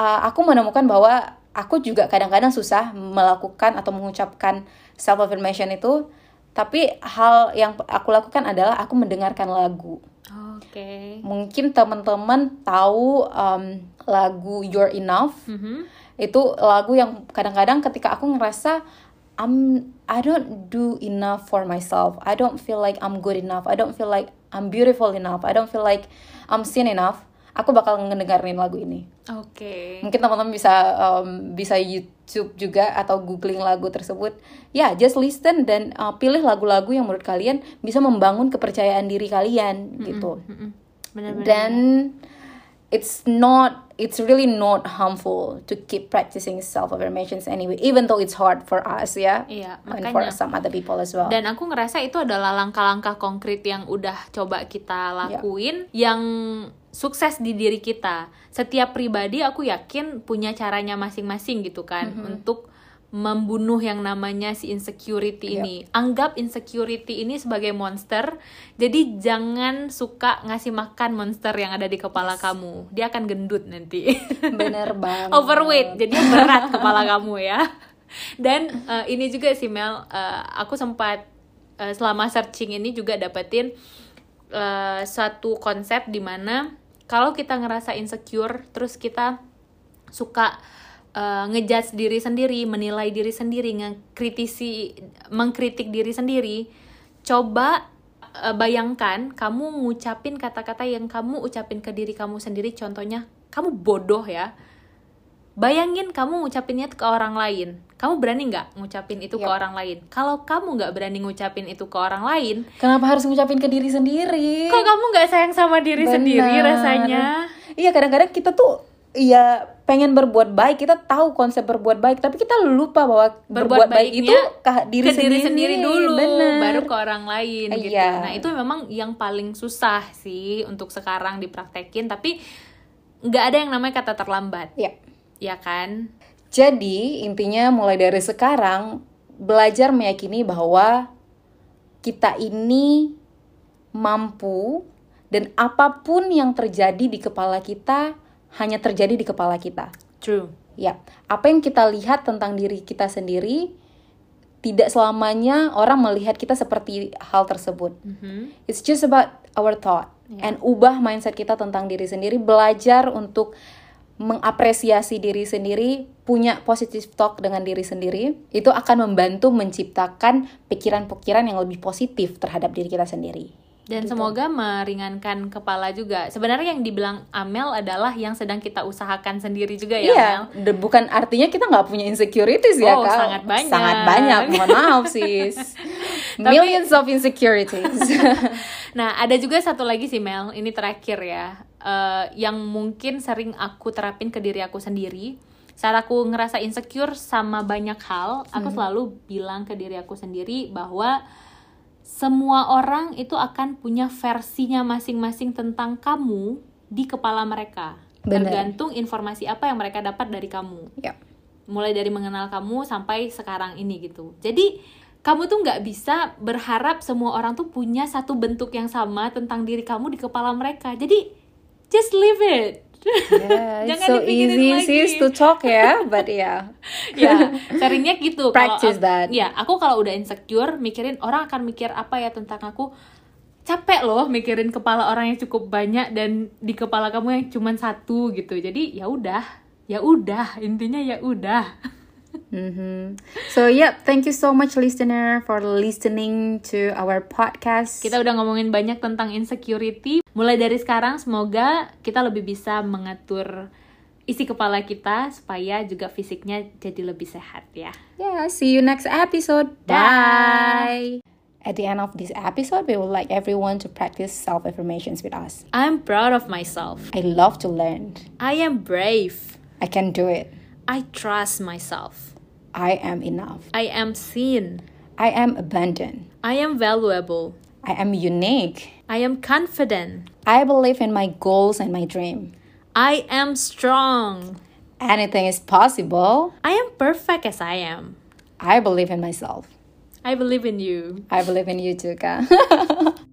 [SPEAKER 1] Uh, aku menemukan bahwa aku juga kadang-kadang susah melakukan atau mengucapkan self affirmation itu. Tapi hal yang aku lakukan adalah aku mendengarkan lagu
[SPEAKER 2] Oke.
[SPEAKER 1] mungkin teman-teman tahu um, lagu You're Enough
[SPEAKER 2] Mhm.
[SPEAKER 1] itu lagu yang kadang-kadang ketika aku ngerasa I'm I don't do enough for myself I don't feel like I'm good enough I don't feel like I'm beautiful enough I don't feel like I'm seen enough aku bakal ngedengerin lagu ini
[SPEAKER 2] Oke.
[SPEAKER 1] mungkin teman-teman bisa um, bisa YouTube juga atau googling lagu tersebut ya just listen dan uh, pilih lagu-lagu yang menurut kalian bisa membangun kepercayaan diri kalian gitu
[SPEAKER 2] Mm-mm. Benar-benar.
[SPEAKER 1] then it's not it's really not harmful to keep practicing self affirmations anyway even though it's hard for us ya
[SPEAKER 2] Iya,
[SPEAKER 1] and for some other people as well.
[SPEAKER 2] Dan aku ngerasa itu adalah langkah-langkah konkret yang udah coba kita lakuin yang sukses di diri kita. Setiap pribadi aku yakin punya caranya masing-masing gitu kan untuk membunuh yang namanya si insecurity ini. Anggap insecurity ini sebagai monster. Jadi jangan suka ngasih makan monster yang ada di kepala kamu. Dia akan gendut nanti.
[SPEAKER 1] bener banget
[SPEAKER 2] overweight jadi berat kepala kamu ya dan eh, ini juga sih Mel eh, aku sempat eh, selama searching ini juga dapetin eh, suatu konsep di mana kalau kita ngerasa insecure terus kita suka eh, ngejudge diri sendiri menilai diri sendiri ngekritisi mengkritik diri sendiri coba eh, bayangkan kamu ngucapin kata-kata yang kamu ucapin ke diri kamu sendiri contohnya kamu bodoh ya. Bayangin kamu ngucapinnya ke orang lain. Kamu berani nggak ngucapin itu ke
[SPEAKER 1] Yap.
[SPEAKER 2] orang lain? Kalau kamu nggak berani ngucapin itu ke orang lain
[SPEAKER 1] kenapa harus ngucapin ke diri sendiri?
[SPEAKER 2] Kok kamu nggak sayang sama diri sendiri
[SPEAKER 1] Benar.
[SPEAKER 2] rasanya?
[SPEAKER 1] Iya kadang-kadang kita tuh ya pengen berbuat baik. Kita tahu konsep berbuat baik tapi kita lupa bahwa berbuat, baik itu ke diri,
[SPEAKER 2] ke diri
[SPEAKER 1] sendiri,
[SPEAKER 2] sendiri dulu
[SPEAKER 1] Bener.
[SPEAKER 2] baru ke orang lain gitu.
[SPEAKER 1] Iya.
[SPEAKER 2] nah itu memang yang paling susah sih untuk sekarang dipraktekin tapi nggak ada yang namanya kata terlambat.
[SPEAKER 1] Ya
[SPEAKER 2] ya kan?
[SPEAKER 1] Jadi intinya mulai dari sekarang belajar meyakini bahwa kita ini mampu dan apa pun yang terjadi di kepala kita hanya terjadi di kepala kita.
[SPEAKER 2] true
[SPEAKER 1] Ya, apa yang kita lihat tentang diri kita sendiri tidak selamanya orang melihat kita seperti hal tersebut.
[SPEAKER 2] Mhm.
[SPEAKER 1] It's just about our thought. And ubah mindset kita tentang diri sendiri, belajar untuk mengapresiasi diri sendiri, punya positive talk dengan diri sendiri, itu akan membantu menciptakan pikiran-pikiran yang lebih positif terhadap diri kita sendiri.
[SPEAKER 2] Dan semoga meringankan kepala juga. Sebenarnya yang dibilang Amel adalah yang sedang kita usahakan sendiri juga ya,
[SPEAKER 1] Iya,
[SPEAKER 2] Mel.
[SPEAKER 1] de- bukan artinya kita nggak punya insecurities ya
[SPEAKER 2] Oh,
[SPEAKER 1] kak.
[SPEAKER 2] sangat banyak.
[SPEAKER 1] Sangat banyak, mohon maaf sis. Millions of insecurities.
[SPEAKER 2] Nah, ada juga satu lagi sih Mel, ini terakhir ya. Eh, yang mungkin sering aku terapin ke diri aku sendiri. Saat aku ngerasa insecure sama banyak hal, aku selalu bilang ke diri aku sendiri bahwa semua orang itu akan punya versinya masing-masing tentang kamu di kepala mereka.
[SPEAKER 1] Bener.
[SPEAKER 2] Tergantung informasi apa yang mereka dapat dari kamu.
[SPEAKER 1] ya.
[SPEAKER 2] mulai dari mengenal kamu sampai sekarang ini gitu. Jadi kamu tuh nggak bisa berharap semua orang tuh punya satu bentuk yang sama tentang diri kamu di kepala mereka. Jadi just leave it.
[SPEAKER 1] Yeah, it's
[SPEAKER 2] Jangan
[SPEAKER 1] so easy
[SPEAKER 2] lagi.
[SPEAKER 1] sis to talk ya, but yeah.
[SPEAKER 2] ya, seringnya gitu.
[SPEAKER 1] Practice
[SPEAKER 2] aku-
[SPEAKER 1] that.
[SPEAKER 2] Ya, aku kalau udah insecure, mikirin orang akan mikir apa ya tentang aku. capek loh mikirin kepala orang yang cukup banyak dan di kepala kamu yang cuma satu gitu jadi ya udah ya udah intinya ya udah
[SPEAKER 1] Mhm. So yeah, thank you so much listener for listening to our podcast.
[SPEAKER 2] kita udah ngomongin banyak tentang insecurity mulai dari sekarang semoga kita lebih bisa mengatur isi kepala kita supaya juga fisiknya jadi lebih sehat ya
[SPEAKER 1] yeah, see you next episode. Bye. At the end of this episode, we would like everyone to practice self affirmations with us.
[SPEAKER 2] I'm proud of myself
[SPEAKER 1] I love to learn.
[SPEAKER 2] I am brave
[SPEAKER 1] I can do it.
[SPEAKER 2] I trust myself
[SPEAKER 1] I am enough.
[SPEAKER 2] I am seen
[SPEAKER 1] I am abundant.
[SPEAKER 2] I am valuable
[SPEAKER 1] I am unique.
[SPEAKER 2] I am confident
[SPEAKER 1] I believe in my goals and my dream.
[SPEAKER 2] I am strong
[SPEAKER 1] Anything is possible.
[SPEAKER 2] I am perfect as I am
[SPEAKER 1] I believe in myself.
[SPEAKER 2] I believe in you
[SPEAKER 1] I believe in you too, Kak.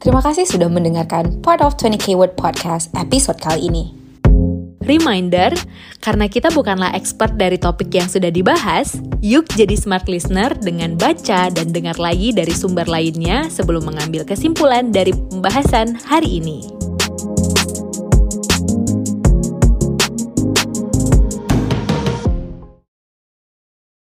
[SPEAKER 1] Terima kasih sudah mendengarkan Part of 20K Word Podcast episode kali ini.
[SPEAKER 2] Reminder, karena kita bukanlah expert dari topik yang sudah dibahas, yuk jadi smart listener dengan baca dan dengar lagi dari sumber lainnya sebelum mengambil kesimpulan dari pembahasan hari ini.